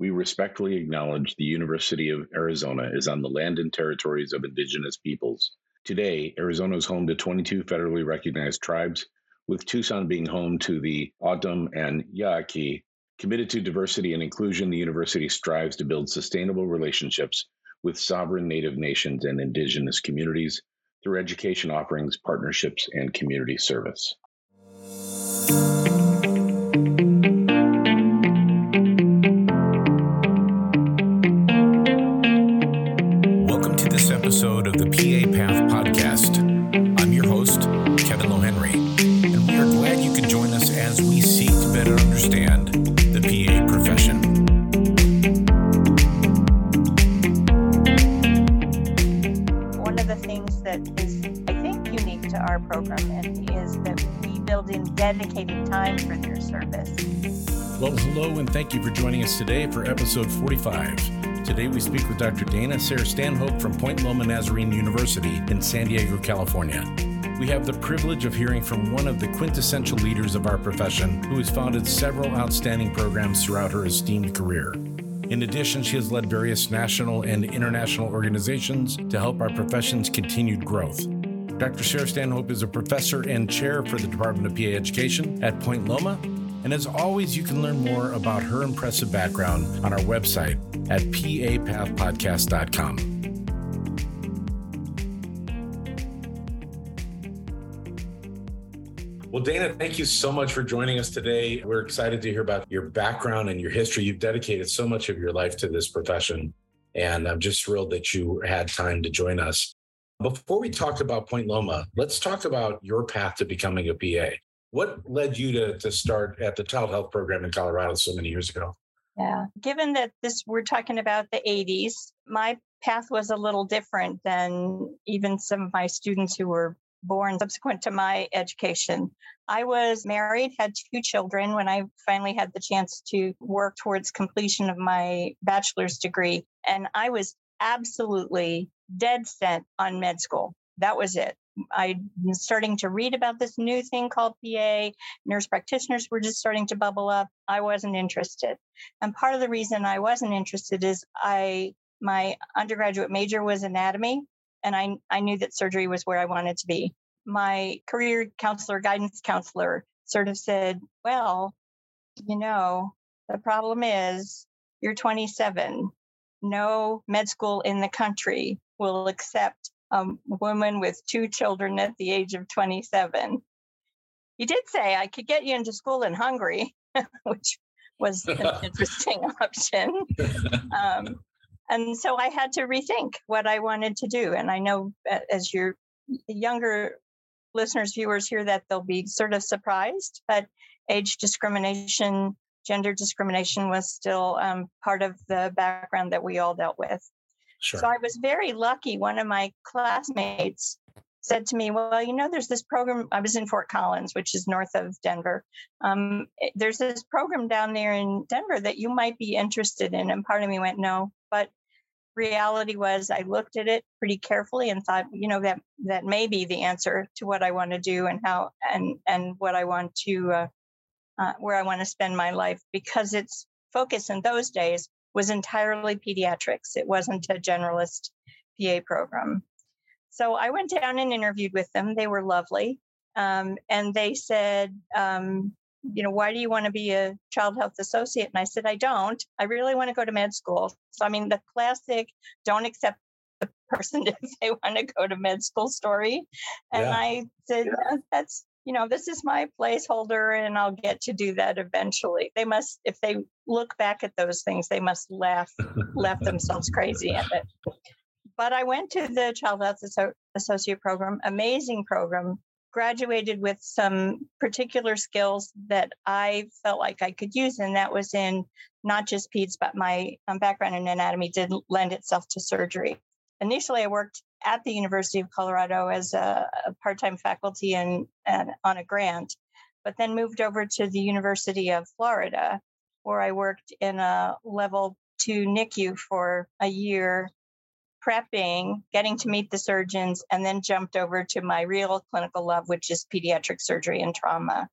we respectfully acknowledge the University of Arizona is on the land and territories of indigenous peoples. Today, Arizona is home to 22 federally recognized tribes, with Tucson being home to the O'odham and Yaqui. Committed to diversity and inclusion, the university strives to build sustainable relationships with sovereign Native nations and indigenous communities through education offerings, partnerships, and community service. Dedicated time for their service. Well, hello, and thank you for joining us today for episode 45. Today we speak with Dr. Dana Sayre-Stanhope from Point Loma Nazarene University in San Diego, California. We have the privilege of hearing from one of the quintessential leaders of our profession who has founded several outstanding programs throughout her esteemed career. In addition, she has led various national and international organizations to help our profession's continued growth. Dr. Sayre-Stanhope is a professor and chair for the Department of PA Education at Point Loma. And as always, you can learn more about her impressive background on our website at papathpodcast.com. Well, Dana, thank you so much for joining us today. We're excited to hear about your background and your history. You've dedicated so much of your life to this profession, and I'm just thrilled that you had time to join us. Before we talk about Point Loma, let's talk about your path to becoming a PA. What led you to, to start at the child health program in Colorado so many years ago? Yeah. Given that this we're talking about the 80s, my path was a little different than even some of my students who were born subsequent to my education. I was married, had two children when I finally had the chance to work towards completion of my bachelor's degree. And I was absolutely dead set on med school. That was it. I'm starting to read about this new thing called PA. Nurse practitioners were just starting to bubble up. I wasn't interested. And part of the reason I wasn't interested is I my undergraduate major was anatomy and I I knew that surgery was where I wanted to be. My career counselor, guidance counselor sort of said, "Well, you know, the problem is you're 27. No med school in the country will accept a woman with two children at the age of 27. He did say I could get you into school in Hungary, which was an interesting option. Um, and so I had to rethink what I wanted to do. And I know as your younger listeners, viewers hear that they'll be sort of surprised, but age discrimination, gender discrimination was still um, part of the background that we all dealt with. Sure. So I was very lucky. One of my classmates said to me, Well, you know, there's this program. I was in Fort Collins, which is north of Denver. Um, there's this program down there in Denver that you might be interested in. And part of me went, No. But reality was I looked at it pretty carefully and thought, you know, that that may be the answer to what I want to do and how and and what I want to uh, uh, where I want to spend my life because its focus in those days was entirely pediatrics. It wasn't a generalist PA program. So I went down and interviewed with them. They were lovely. Um, and they said, um, you know, why do you want to be a child health associate? And I said, I don't. I really want to go to med school. So, I mean, the classic don't accept the person if they want to go to med school story. And yeah. I said, yeah. that's you know, this is my placeholder and I'll get to do that eventually. They must, if they look back at those things, they must laugh, laugh themselves crazy at it. But I went to the Child Health Associate program, amazing program, graduated with some particular skills that I felt like I could use. And that was in not just PEDS, but my um, background in anatomy did lend itself to surgery. Initially, I worked at the University of Colorado as a, a part-time faculty and, and on a grant, but then moved over to the University of Florida, where I worked in a level two NICU for a year, prepping, getting to meet the surgeons, and then jumped over to my real clinical love, which is pediatric surgery and trauma.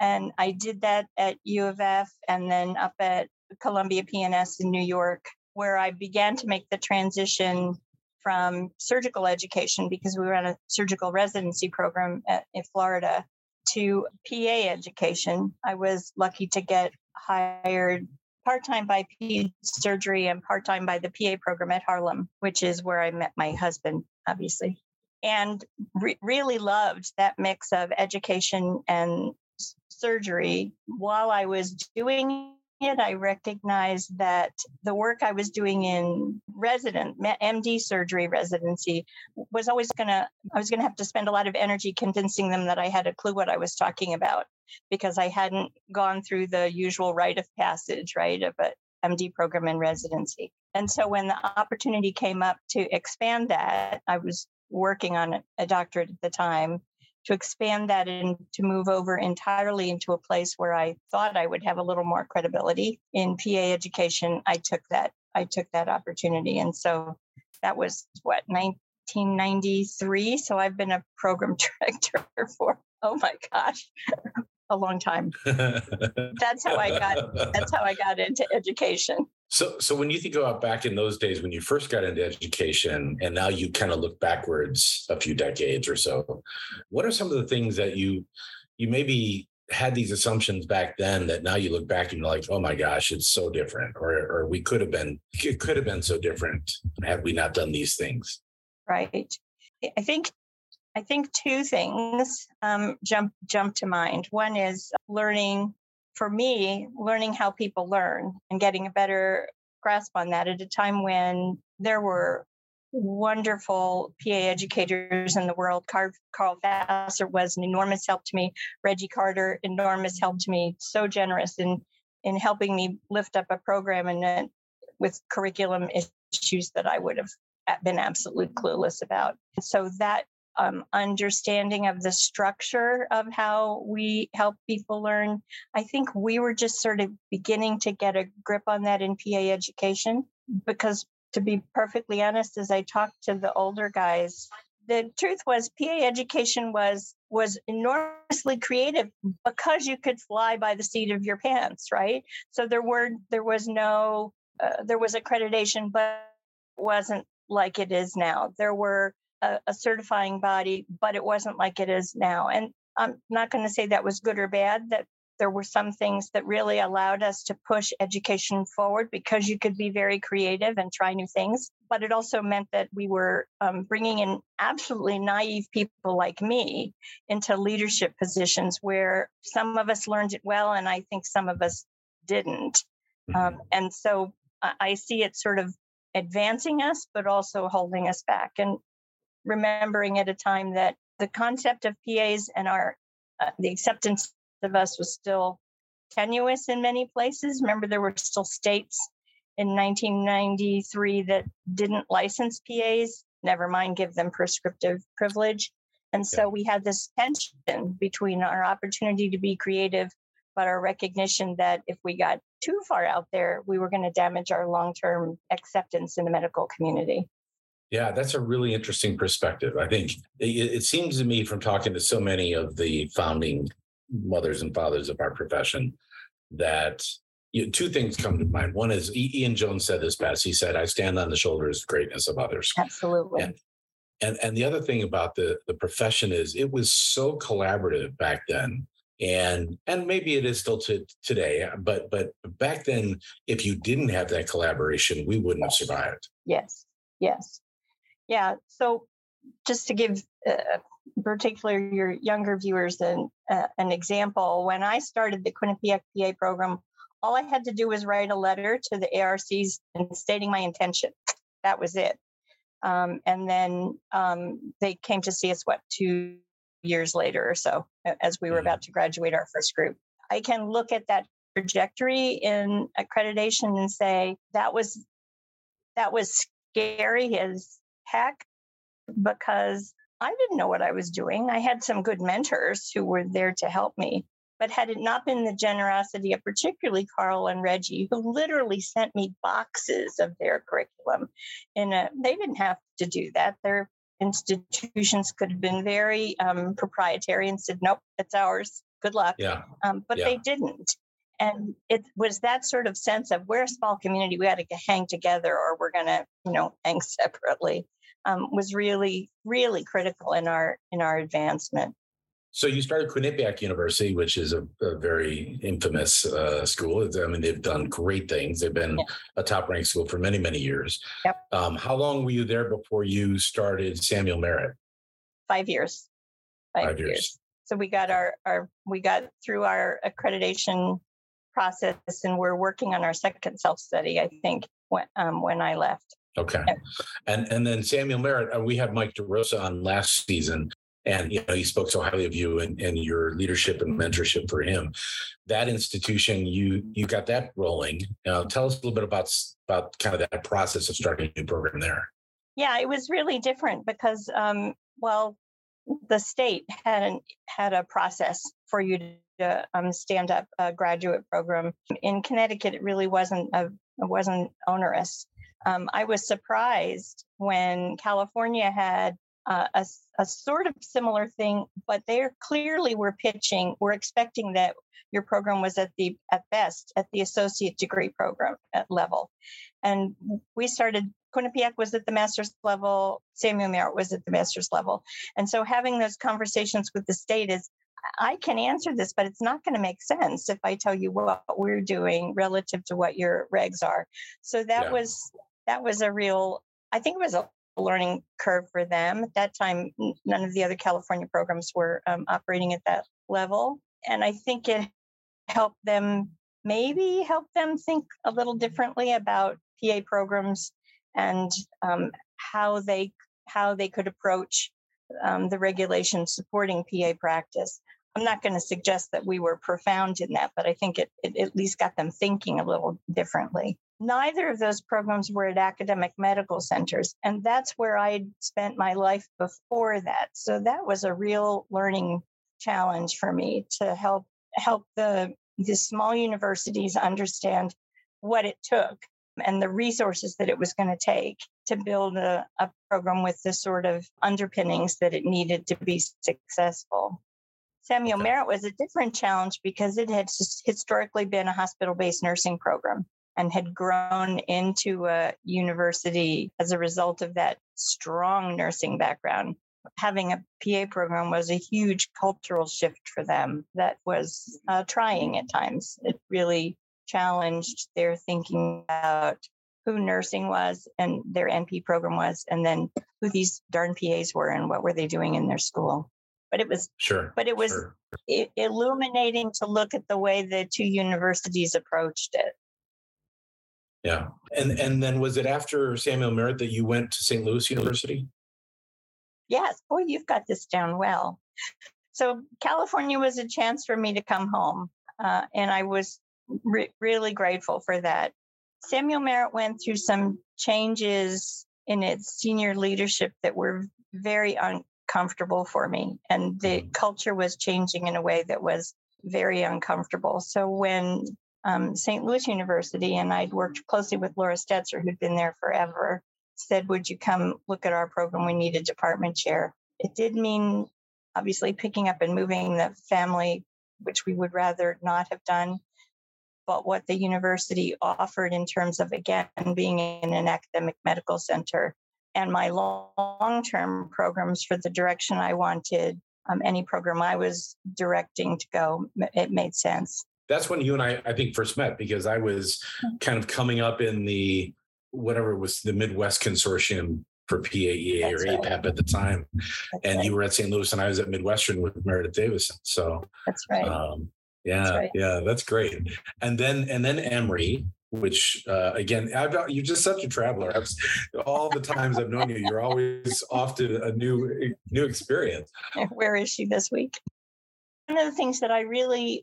And I did that at U of F and then up at Columbia P&S in New York, where I began to make the transition from surgical education because we ran a surgical residency program at, in Florida to PA education. I was lucky to get hired part time by peds surgery and part time by the PA program at Harlem, which is where I met my husband, obviously, and re- really loved that mix of education and surgery. While I was doing it, I recognized that the work I was doing in resident MD surgery residency was always going to, I was going to have to spend a lot of energy convincing them that I had a clue what I was talking about because I hadn't gone through the usual rite of passage, right, of a MD program in residency. And so when the opportunity came up to expand that, I was working on a doctorate at the time to expand that and to move over entirely into a place where I thought I would have a little more credibility in PA education, I took that I took that opportunity. And so that was what 1993. So I've been a program director for oh my gosh, a long time. that's how I got that's how I got into education. So so when you think about back in those days when you first got into education and now you kind of look backwards a few decades or so, what are some of the things that you you maybe had these assumptions back then that now you look back and you're like, oh my gosh, it's so different, or or we could have been it could have been so different had we not done these things. Right. I think I think two things um, jump jump to mind. One is learning. For me, learning how people learn and getting a better grasp on that at a time when there were wonderful PA educators in the world. Carl, Carl Fasser was an enormous help to me. Reggie Carter, enormous help to me. So generous in in helping me lift up a program and with curriculum issues that I would have been absolutely clueless about. So that um, understanding of the structure of how we help people learn. I think we were just sort of beginning to get a grip on that in PA education because, to be perfectly honest, as I talked to the older guys, the truth was PA education was was enormously creative because you could fly by the seat of your pants, right? So there were there was no uh, there was accreditation, but wasn't like it is now. There were a, a certifying body, but it wasn't like it is now. And I'm not going to say that was good or bad, that there were some things that really allowed us to push education forward because you could be very creative and try new things. But it also meant that we were um, bringing in absolutely naive people like me into leadership positions where some of us learned it well, and I think some of us didn't. Um, mm-hmm. and so I see it sort of advancing us, but also holding us back. And remembering at a time that the concept of PAs and our uh, the acceptance of us was still tenuous in many places. Remember, there were still states in 1993 that didn't license PAs, never mind give them prescriptive privilege. And so we had this tension between our opportunity to be creative, but our recognition that if we got too far out there, we were going to damage our long term acceptance in the medical community. Yeah, that's a really interesting perspective. I think it, it, seems to me from talking to so many of the founding mothers and fathers of our profession that you know, two things come to mind. One is Ian Jones said this best. He said, "I stand on the shoulders of greatness of others." Absolutely. And, and and the other thing about the the profession is it was so collaborative back then and and maybe it is still to today but but back then if you didn't have that collaboration we wouldn't have survived yes yes yeah. So just to give uh, particularly your younger viewers an, uh, an example, when I started the Quinnipiac PA program, all I had to do was write a letter to the ARCs and stating my intention. That was it. Um, and then um, they came to see us, what, two years later or so, as we were mm-hmm. about to graduate our first group. I can look at that trajectory in accreditation and say that was that was scary as heck because I didn't know what I was doing. I had some good mentors who were there to help me. But had it not been the generosity of particularly Carl and Reggie, who literally sent me boxes of their curriculum, and they didn't have to do that. Their institutions could have been very um, proprietary and said, "Nope, it's ours. Good luck." Yeah. Um, but yeah. they didn't, and it was that sort of sense of we're a small community, we got to hang together or we're going to, you know, hang separately. Um, was really, really critical in our in our advancement. So you started Quinnipiac University, which is a, a very infamous uh, school. I mean, they've done great things. They've been yeah. a top-ranked school for many, many years. Yep. Um, how long were you there before you started Samuel Merritt? Five years. Five, Five years. years. So we got our our we got through our accreditation process, and we're working on our second self study. I think when um, when I left. Okay. And and then Samuel Merritt, uh, we had Mike DeRosa on last season, and you know he spoke so highly of you and, and your leadership and mentorship for him that institution you you got that rolling uh, tell us a little bit about about kind of that process of starting a new program there yeah it was really different because um, well the state had an, had a process for you to um, stand up a graduate program in connecticut it really wasn't a it wasn't onerous um, i was surprised when california had uh, a, a sort of similar thing, but they clearly were pitching, we're expecting that your program was at the at best at the associate degree program level. And we started Quinnipiac was at the master's level, Samuel Merritt was at the master's level. And so having those conversations with the state is I can answer this, but it's not going to make sense if I tell you what we're doing relative to what your regs are. So that yeah. was that was a real I think it was a learning curve for them. At that time, none of the other California programs were um, operating at that level. And I think it helped them, maybe help them think a little differently about PA programs and um, how they how they could approach um, the regulation supporting PA practice. I'm not going to suggest that we were profound in that, but I think it, it at least got them thinking a little differently. Neither of those programs were at academic medical centers, and that's where I'd spent my life before that. So that was a real learning challenge for me to help help the the small universities understand what it took and the resources that it was going to take to build a, a program with the sort of underpinnings that it needed to be successful. Samuel Merritt was a different challenge because it had historically been a hospital based nursing program and had grown into a university as a result of that strong nursing background. Having a PA program was a huge cultural shift for them that was uh, trying at times. It really challenged their thinking about who nursing was and their NP program was, and then who these darn PAs were and what were they doing in their school. But it was sure. But it was sure. illuminating to look at the way the two universities approached it. Yeah. And and then was it after Samuel Merritt that you went to St. Louis University? Yes. Boy, you've got this down well. So California was a chance for me to come home, uh, and I was re- really grateful for that. Samuel Merritt went through some changes in its senior leadership that were very uncomfortable for me, and the mm-hmm. culture was changing in a way that was very uncomfortable. So when um, St. Louis University, and I'd worked closely with Laura Stetzer, who'd been there forever, said, Would you come look at our program? We need a department chair. It did mean obviously picking up and moving the family, which we would rather not have done. But what the university offered in terms of, again, being in an academic medical center and my long term programs for the direction I wanted, um, any program I was directing to go, it made sense that's when you and I, I think, first met because I was hmm. kind of coming up in the whatever it was the Midwest Consortium for PAEA That's or right. APAP at the time, That's and right. you were at St. Louis and I was at Midwestern with Meredith Davison. So that's right. Um, yeah, that's right. yeah, that's great. And then and then Emory, which uh, again, I've, you're just such a traveler. I've, all the times I've known you, you're always off to a new new experience. Where is she this week? One of the things that I really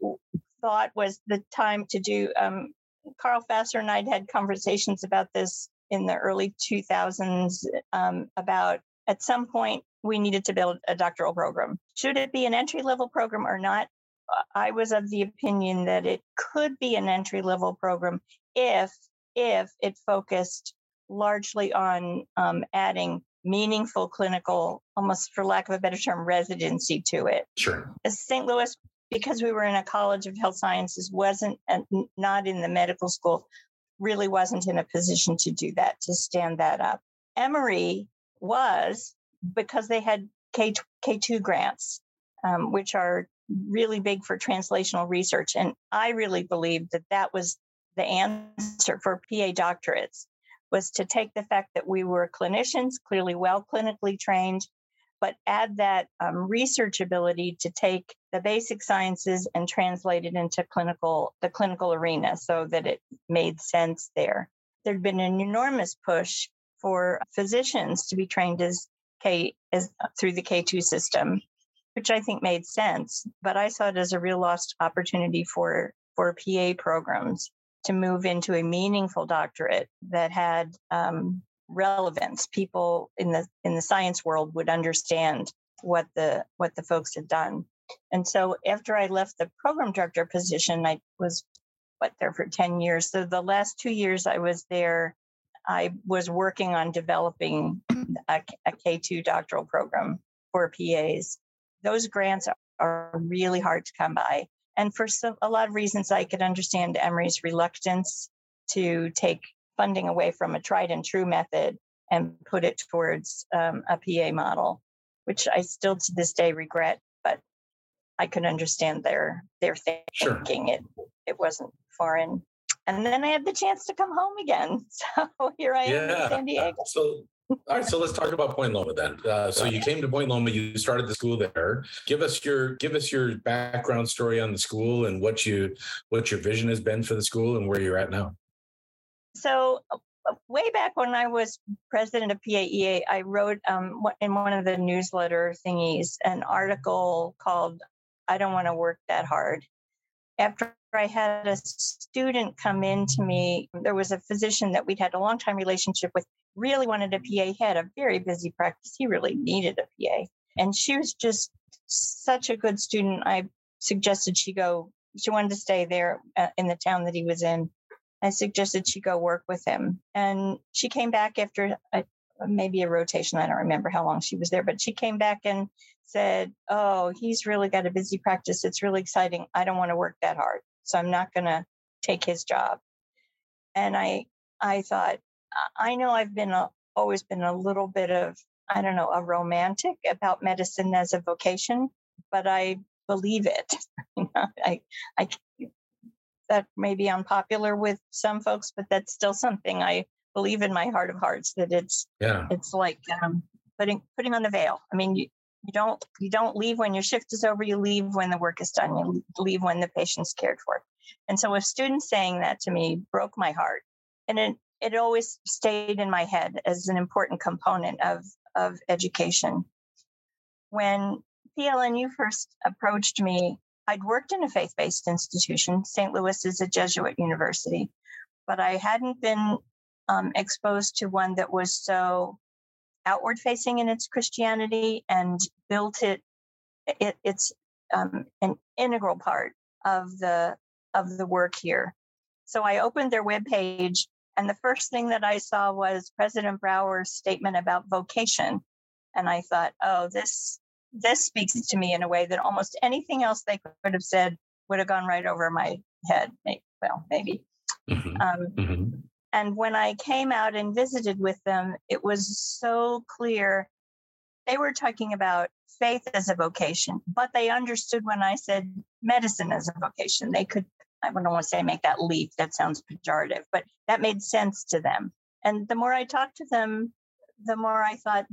thought was the time to do. Um, Carl Fasser and I had conversations about this in the early 2000s um, about at some point we needed to build a doctoral program. Should it be an entry level program or not? I was of the opinion that it could be an entry level program if if it focused largely on um, adding meaningful clinical, almost for lack of a better term, residency to it. Sure. St. Louis because we were in a college of health sciences, wasn't not in the medical school, really wasn't in a position to do that, to stand that up. Emory was because they had K, K2 grants, um, which are really big for translational research. And I really believe that that was the answer for PA doctorates was to take the fact that we were clinicians, clearly well clinically trained, but add that um, research ability to take the basic sciences and translate it into clinical the clinical arena so that it made sense there. There'd been an enormous push for physicians to be trained as K as through the K2 system, which I think made sense. But I saw it as a real lost opportunity for for PA programs to move into a meaningful doctorate that had um, relevance. People in the in the science world would understand what the what the folks had done. And so after I left the program director position, I was what there for 10 years. So the last two years I was there, I was working on developing a a K2 doctoral program for PAs. Those grants are really hard to come by. And for some, a lot of reasons, I could understand Emory's reluctance to take funding away from a tried and true method and put it towards um, a PA model, which I still to this day regret. But I could understand their their thinking. Sure. It it wasn't foreign. And then I had the chance to come home again. So here I am yeah. in San Diego. So all right, so let's talk about Point Loma then. Uh, so you came to Point Loma, you started the school there. Give us your give us your background story on the school and what you what your vision has been for the school and where you're at now. So uh, way back when I was president of PAEA, I wrote um, in one of the newsletter thingies an article called "I Don't Want to Work That Hard." After I had a student come in to me, there was a physician that we'd had a long time relationship with really wanted a PA. Had a very busy practice. He really needed a PA. And she was just such a good student. I suggested she go, she wanted to stay there uh, in the town that he was in. I suggested she go work with him. And she came back after a, maybe a rotation. I don't remember how long she was there, but she came back and said, Oh, he's really got a busy practice. It's really exciting. I don't want to work that hard. So I'm not going to take his job. And I, I thought, I know I've been a, always been a little bit of, I don't know, a romantic about medicine as a vocation, but I believe it. you know, I, I, that may be unpopular with some folks, but that's still something I believe in my heart of hearts that it's, yeah, it's like um, putting, putting on the veil. I mean, you, you don't, you don't leave when your shift is over. You leave when the work is done. You leave when the patient's cared for. And so a student saying that to me broke my heart. And it, it always stayed in my head as an important component of, of education. When PLNU first approached me, I'd worked in a faith based institution. St. Louis is a Jesuit university, but I hadn't been um, exposed to one that was so outward facing in its Christianity and built it, it it's um, an integral part of the of the work here. So I opened their webpage and the first thing that I saw was President Brower's statement about vocation. And I thought, oh, this this speaks to me in a way that almost anything else they could have said would have gone right over my head. Well, maybe. Mm-hmm. Um, mm-hmm. And when I came out and visited with them, it was so clear. They were talking about faith as a vocation, but they understood when I said medicine as a vocation. They could I don't want to say make that leap, that sounds pejorative, but that made sense to them. And the more I talked to them, the more I thought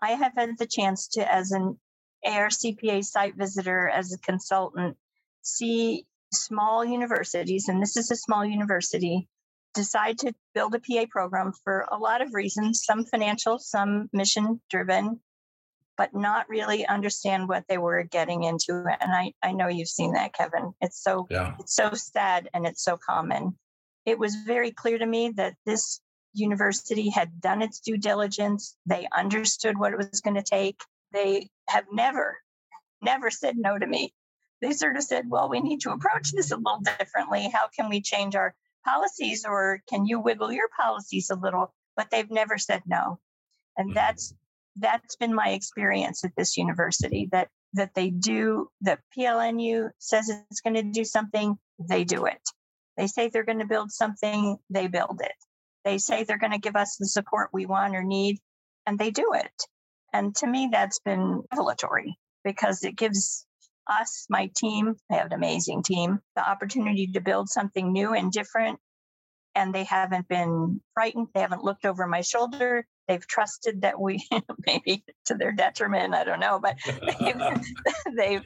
I have had the chance to, as an ARCPA site visitor, as a consultant, see small universities, and this is a small university, decide to build a PA program for a lot of reasons, some financial, some mission driven, but not really understand what they were getting into. And I, I know you've seen that, Kevin. It's so yeah. it's so sad and it's so common. It was very clear to me that this university had done its due diligence. They understood what it was going to take. They have never, never said no to me. They sort of said, well, we need to approach this a little differently. How can we change our policies or can you wiggle your policies a little? But they've never said no. And mm-hmm. that's that's been my experience at this university that that they do, that PLNU says it's going to do something, they do it. They say they're going to build something, they build it. They say they're going to give us the support we want or need, and they do it. And to me, that's been revelatory because it gives us, my team, I have an amazing team, the opportunity to build something new and different. And they haven't been frightened. They haven't looked over my shoulder. They've trusted that we, maybe to their detriment, I don't know, but they've, they've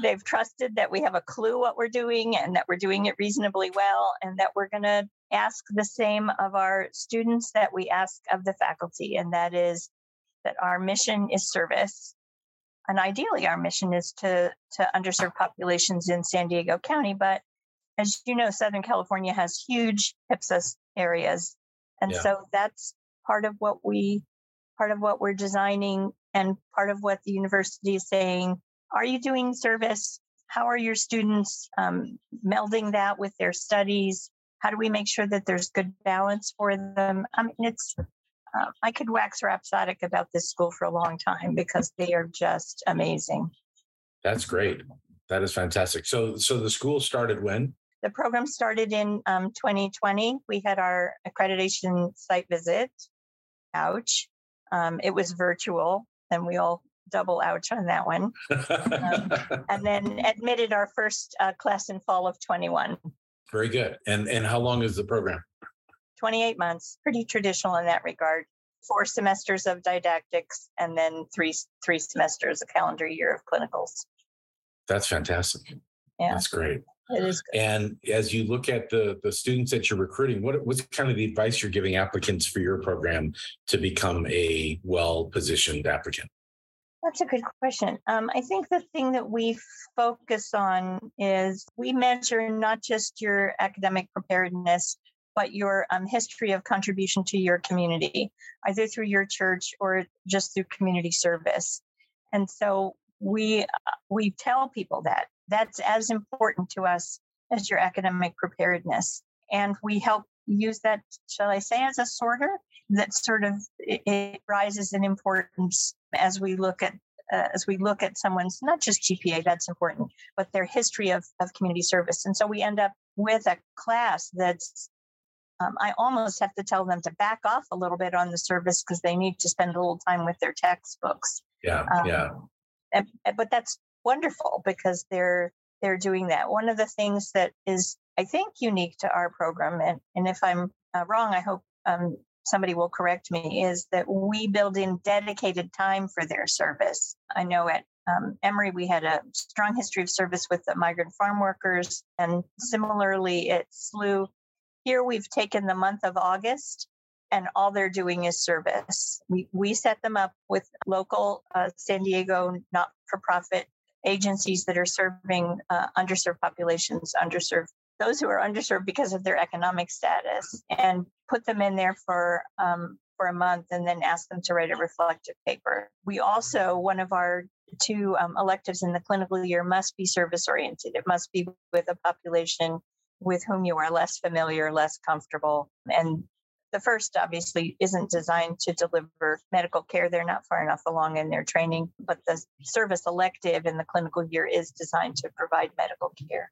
they've trusted that we have a clue what we're doing and that we're doing it reasonably well and that we're going to ask the same of our students that we ask of the faculty and that is that our mission is service and ideally our mission is to to underserved populations in San Diego County but as you know Southern California has huge HPSA areas. And yeah. so that's part of what we part of what we're designing and part of what the university is saying are you doing service? How are your students um, melding that with their studies? How do we make sure that there's good balance for them? I mean it's uh, i could wax rhapsodic about this school for a long time because they are just amazing. That's great. That is fantastic. So so the school started when? The program started in um, 2020 we had our accreditation site visit. Ouch. Um, it was virtual and we all double ouch on that one. Um, and then admitted our first uh, class in fall of 21 very good. And and how long is the program? 28 months. Pretty traditional in that regard. Four semesters of didactics and then three three semesters, a calendar year of clinicals. That's fantastic. Yeah. That's great. It is good. And as you look at the the students that you're recruiting, what what's kind of the advice you're giving applicants for your program to become a well positioned applicant? That's a good question. Um, I think the thing that we focus on is we measure not just your academic preparedness, but your um, history of contribution to your community, either through your church or just through community service. And so we uh, we tell people that that's as important to us as your academic preparedness, and we help use that, shall I say, as a sorter that sort of it, it rises in importance as we look at uh, as we look at someone's not just GPA, that's important, but their history of, of community service. And so we end up with a class that's, um, I almost have to tell them to back off a little bit on the service because they need to spend a little time with their textbooks. Yeah, um, yeah. And, but that's wonderful because they're they're doing that. One of the things that is, I think, unique to our program, and, and if I'm uh, wrong, I hope um, somebody will correct me, is that we build in dedicated time for their service. I know at um, Emory, we had a strong history of service with the migrant farm workers, and similarly at SLU. Here, we've taken the month of August, and all they're doing is service. We, we set them up with local uh, San Diego not for profit agencies that are serving uh, underserved populations, underserved those who are underserved because of their economic status and put them in there for um, for a month and then ask them to write a reflective paper. We also, one of our two um, electives in the clinical year must be service oriented. It must be with a population with whom you are less familiar, less comfortable. And the first obviously isn't designed to deliver medical care. They're not far enough along in their training, but the service elective in the clinical year is designed to provide medical care.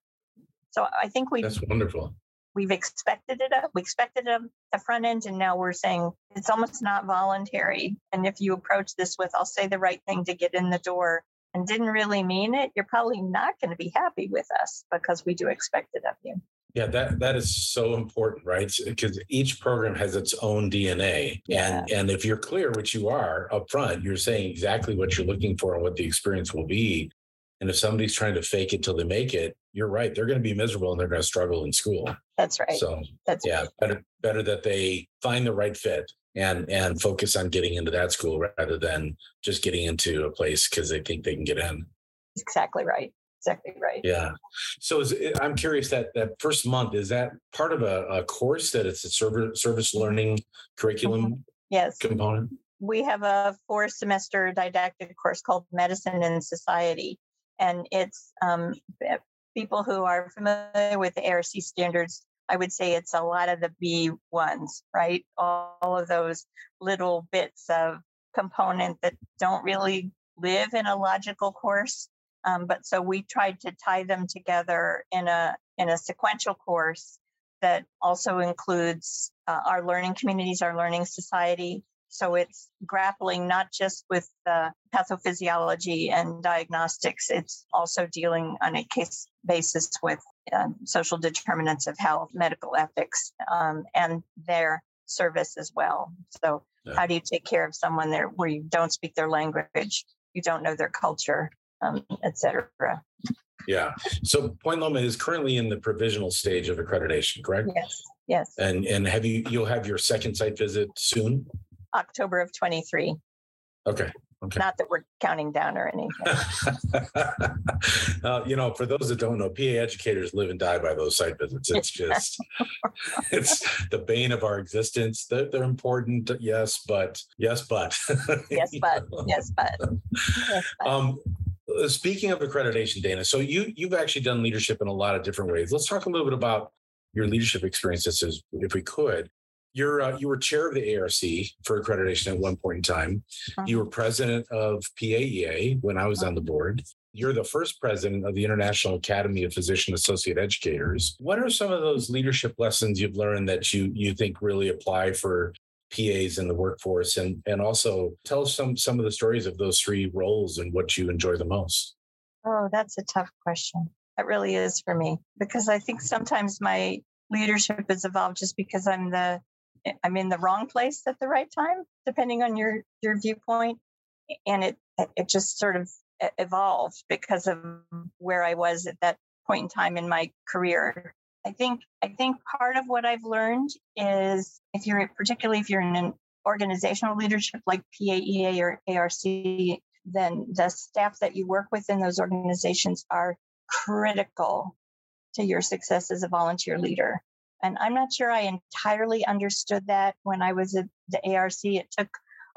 So I think we That's wonderful. We've expected it up. We expected it at the front end, and now we're saying it's almost not voluntary. And if you approach this with, I'll say the right thing to get in the door and didn't really mean it, you're probably not going to be happy with us because we do expect it of you. Yeah, that that is so important, right? Because each program has its own DNA, yeah. and and if you're clear, which you are up front, you're saying exactly what you're looking for and what the experience will be. And if somebody's trying to fake it till they make it, you're right. They're going to be miserable and they're going to struggle in school. That's right. So that's yeah, right. better better that they find the right fit and and focus on getting into that school rather than just getting into a place because they think they can get in. Exactly right. Exactly right. Yeah. So is, I'm curious that that first month is that part of a, a course that it's a service service learning curriculum mm-hmm. yes component. We have a four semester didactic course called Medicine and Society and it's um, people who are familiar with the ARC standards. I would say it's a lot of the B ones, right? All of those little bits of component that don't really live in a logical course. Um, but so we tried to tie them together in a in a sequential course that also includes uh, our learning communities, our learning society. So it's grappling not just with the pathophysiology and diagnostics, it's also dealing on a case basis with uh, social determinants of health, medical ethics, um, and their service as well. So, yeah. how do you take care of someone there where you don't speak their language, you don't know their culture, um, etc. Yeah. So Point Loma is currently in the provisional stage of accreditation, correct? Yes. Yes. And and have you you'll have your second site visit soon? October of 23. Okay. Okay. Not that we're counting down or anything. uh, you know, for those that don't know, PA educators live and die by those site visits. It's just, it's the bane of our existence. They're, they're important, yes, but yes, but yes, but yes, but. Yes, but. Um, speaking of accreditation, Dana, so you you've actually done leadership in a lot of different ways. Let's talk a little bit about your leadership experiences, if we could. You're uh, you were chair of the ARC for accreditation at one point in time. Uh-huh. You were president of PAEA when I was uh-huh. on the board. You're the first president of the International Academy of Physician Associate Educators. What are some of those leadership lessons you've learned that you you think really apply for PAs in the workforce and and also tell some some of the stories of those three roles and what you enjoy the most. Oh, that's a tough question. That really is for me because I think sometimes my leadership has evolved just because I'm the I'm in the wrong place at the right time, depending on your your viewpoint, and it it just sort of evolved because of where I was at that point in time in my career. I think I think part of what I've learned is if you're particularly if you're in an organizational leadership like PAEA or ARC, then the staff that you work with in those organizations are critical to your success as a volunteer leader. And I'm not sure I entirely understood that when I was at the ARC. It took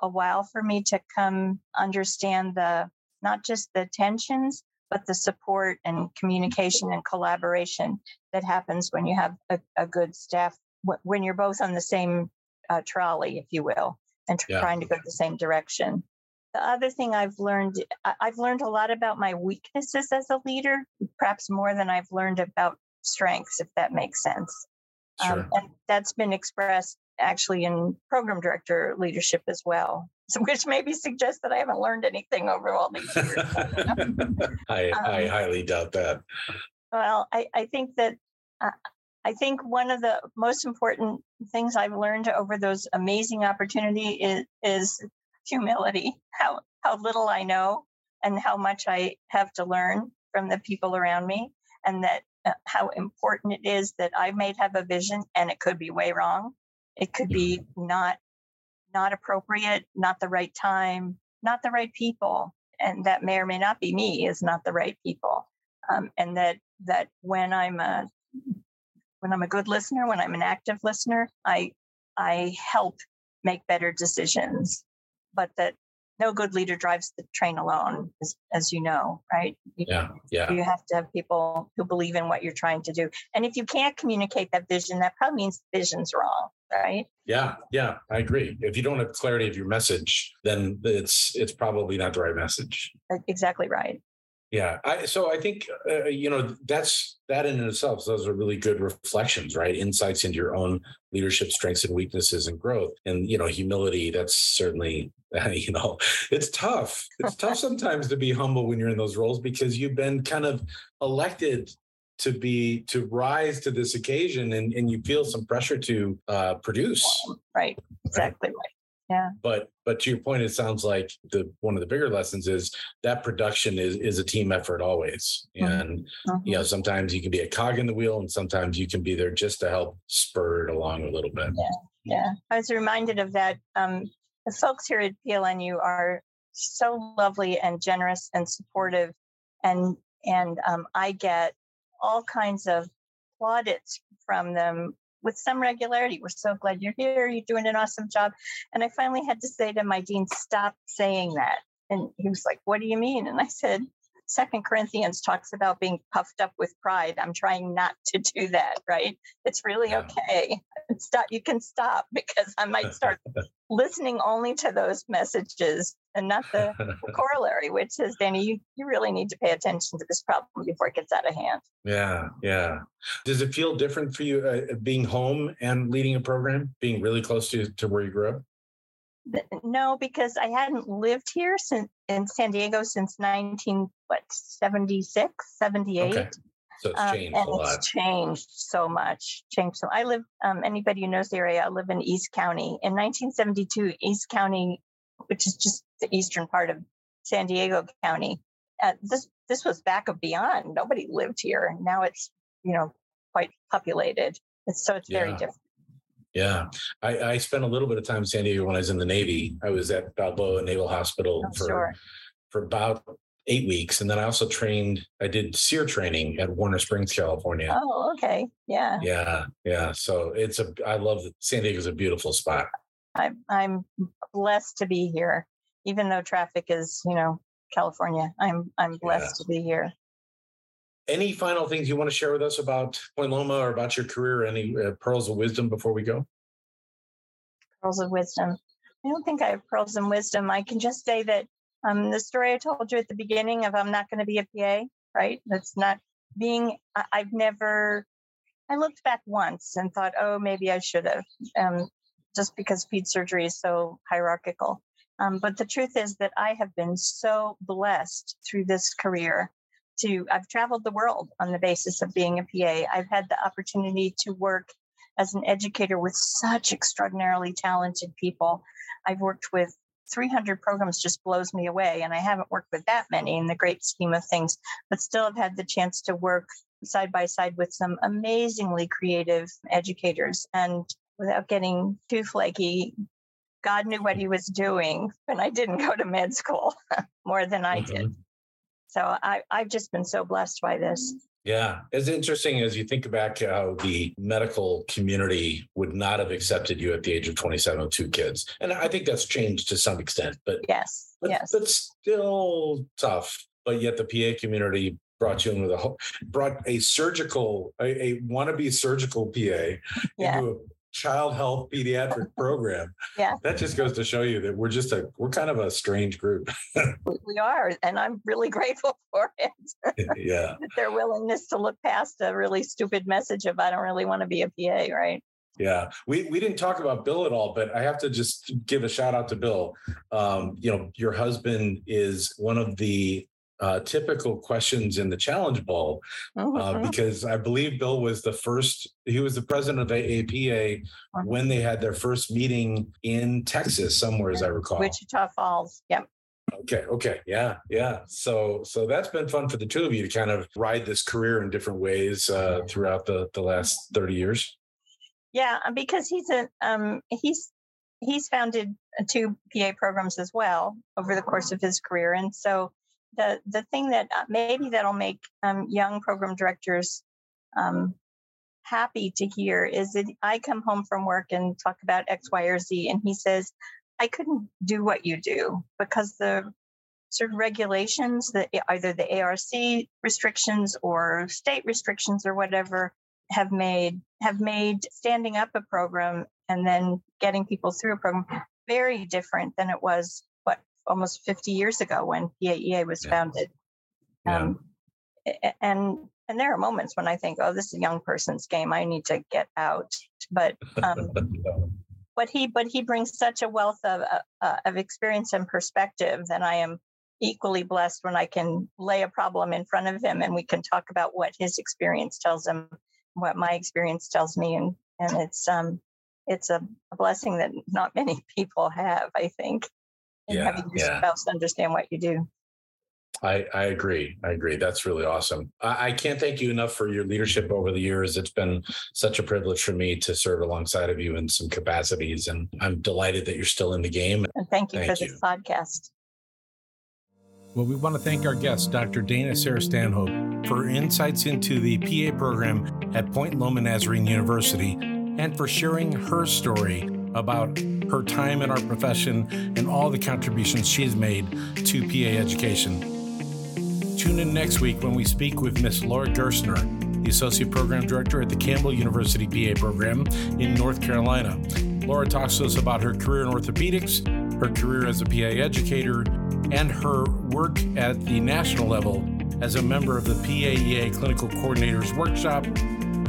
a while for me to come understand the not just the tensions, but the support and communication and collaboration that happens when you have a, a good staff, when you're both on the same uh, trolley, if you will, and yeah. trying to go the same direction. The other thing I've learned, I've learned a lot about my weaknesses as a leader, perhaps more than I've learned about strengths, if that makes sense. Um, sure. Um, and that's been expressed actually in program director leadership as well, so, which maybe suggests that I haven't learned anything over all these years. I, um, I highly doubt that. Well, I, I think that uh, I think one of the most important things I've learned over those amazing opportunity is, is humility. How how little I know and how much I have to learn from the people around me, and that uh, how important it is that I may have a vision and it could be way wrong. It could be not not appropriate, not the right time, not the right people, and that may or may not be me is not the right people. Um, and that that when I'm a when I'm a good listener, when I'm an active listener, I I help make better decisions. But that no good leader drives the train alone, as, as you know, right? You, yeah, yeah. You have to have people who believe in what you're trying to do. And if you can't communicate that vision, that probably means the vision's wrong, right? Yeah, yeah, I agree. If you don't have clarity of your message, then it's it's probably not the right message. Exactly right. Yeah. I, so I think, uh, you know, that's that in itself. Those are really good reflections, right? Insights into your own leadership strengths and weaknesses and growth. And, you know, humility, that's certainly, you know, it's tough. It's tough sometimes to be humble when you're in those roles because you've been kind of elected to be to rise to this occasion and, and you feel some pressure to uh, produce right exactly right yeah but but to your point it sounds like the one of the bigger lessons is that production is is a team effort always mm-hmm. and mm-hmm. you know sometimes you can be a cog in the wheel and sometimes you can be there just to help spur it along a little bit yeah yeah i was reminded of that um the folks here at plnu are so lovely and generous and supportive and and um, i get all kinds of plaudits from them with some regularity. We're so glad you're here. You're doing an awesome job. And I finally had to say to my dean, stop saying that. And he was like, What do you mean? And I said, Second Corinthians talks about being puffed up with pride. I'm trying not to do that, right? It's really yeah. okay. Stop. You can stop because I might start listening only to those messages and not the corollary, which is, Danny, you, you really need to pay attention to this problem before it gets out of hand. Yeah, yeah. Does it feel different for you uh, being home and leading a program, being really close to, to where you grew up? No, because I hadn't lived here since in San Diego since 19 what 76, 78. Okay. So it's um, changed um, and a lot. It's changed so much. Changed so. I live. Um, anybody who knows the area, I live in East County. In 1972, East County, which is just the eastern part of San Diego County, uh, this this was back of beyond. Nobody lived here. Now it's you know quite populated. It's so it's very different. Yeah, I, I, spent a little bit of time in San Diego when I was in the Navy. I was at Balboa Naval Hospital oh, for sure. for about eight weeks, and then I also trained. I did SERE training at Warner Springs, California. Oh, okay, yeah, yeah, yeah. So it's a. I love that San Diego's a beautiful spot. I'm I'm blessed to be here, even though traffic is you know California. I'm I'm blessed yeah. to be here any final things you want to share with us about Point Loma or about your career? Any uh, pearls of wisdom before we go? Pearls of wisdom. I don't think I have pearls of wisdom. I can just say that um, the story I told you at the beginning of I'm not going to be a PA, right? That's not being, I, I've never, I looked back once and thought, oh, maybe I should have, um, just because ped surgery is so hierarchical. Um, but the truth is that I have been so blessed through this career to I've traveled the world on the basis of being a PA. I've had the opportunity to work as an educator with such extraordinarily talented people. I've worked with 300 programs just blows me away and I haven't worked with that many in the great scheme of things, but still have had the chance to work side by side with some amazingly creative educators and without getting too flaky God knew what he was doing when I didn't go to med school more than I mm-hmm. did. So I, I've just been so blessed by this. Yeah, it's interesting as you think back how the medical community would not have accepted you at the age of 27 with two kids. And I think that's changed to some extent, but yes, but, yes, but still tough. But yet the PA community brought you in with a whole brought a surgical, a, a wannabe surgical PA yeah. into child health pediatric program. Yeah. That just goes to show you that we're just a we're kind of a strange group. we are, and I'm really grateful for it. yeah. Their willingness to look past a really stupid message of I don't really want to be a PA, right? Yeah, we we didn't talk about Bill at all, but I have to just give a shout out to Bill. Um, you know, your husband is one of the uh, typical questions in the Challenge Bowl oh, uh, because I believe Bill was the first, he was the president of AAPA when they had their first meeting in Texas, somewhere, as I recall. Wichita Falls. Yep. Okay. Okay. Yeah. Yeah. So, so that's been fun for the two of you to kind of ride this career in different ways uh, throughout the the last thirty years. Yeah, because he's a um, he's he's founded two PA programs as well over the course of his career, and so the the thing that uh, maybe that'll make um, young program directors um, happy to hear is that I come home from work and talk about X, Y, or Z, and he says, "I couldn't do what you do because the sort of regulations that either the ARC restrictions or state restrictions or whatever have made have made standing up a program and then getting people through a program very different than it was almost 50 years ago when PAEA was yeah. founded. Um, yeah. And and there are moments when I think, oh, this is a young person's game. I need to get out. But um, but he but he brings such a wealth of uh, uh, of experience and perspective that I am equally blessed when I can lay a problem in front of him and we can talk about what his experience tells him, what my experience tells me, and and it's um it's a, a blessing that not many people have. I think yeah, having your yeah. spouse understand what you do. I, I agree. I agree. That's really awesome. I, I, can't thank you enough for your leadership over the years. It's been such a privilege for me to serve alongside of you in some capacities. And I'm delighted that you're still in the game. And thank you thank for you. this podcast. Well, we want to thank our guest, Dr. Dana Sayre-Stanhope, for her insights into the PA program at Point Loma Nazarene University and for sharing her story about her time in our profession and all the contributions she has made to PA education. Tune in next week when we speak with Miss Laura Gerstner, the Associate Program Director at the Campbell University PA program in North Carolina. Laura talks to us about her career in orthopedics, her career as a PA educator, and her work at the national level as a member of the PAEA Clinical Coordinators Workshop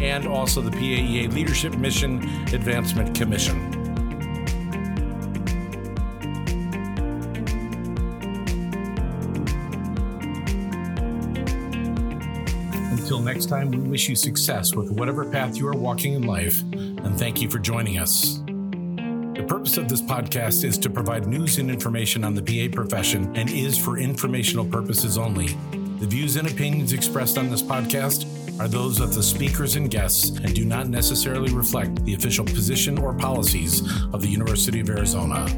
and also the PAEA Leadership Mission Advancement Commission. Until next time, we wish you success with whatever path you are walking in life, and thank you for joining us. The purpose of this podcast is to provide news and information on the PA profession and is for informational purposes only. The views and opinions expressed on this podcast are those of the speakers and guests and do not necessarily reflect the official position or policies of the University of Arizona.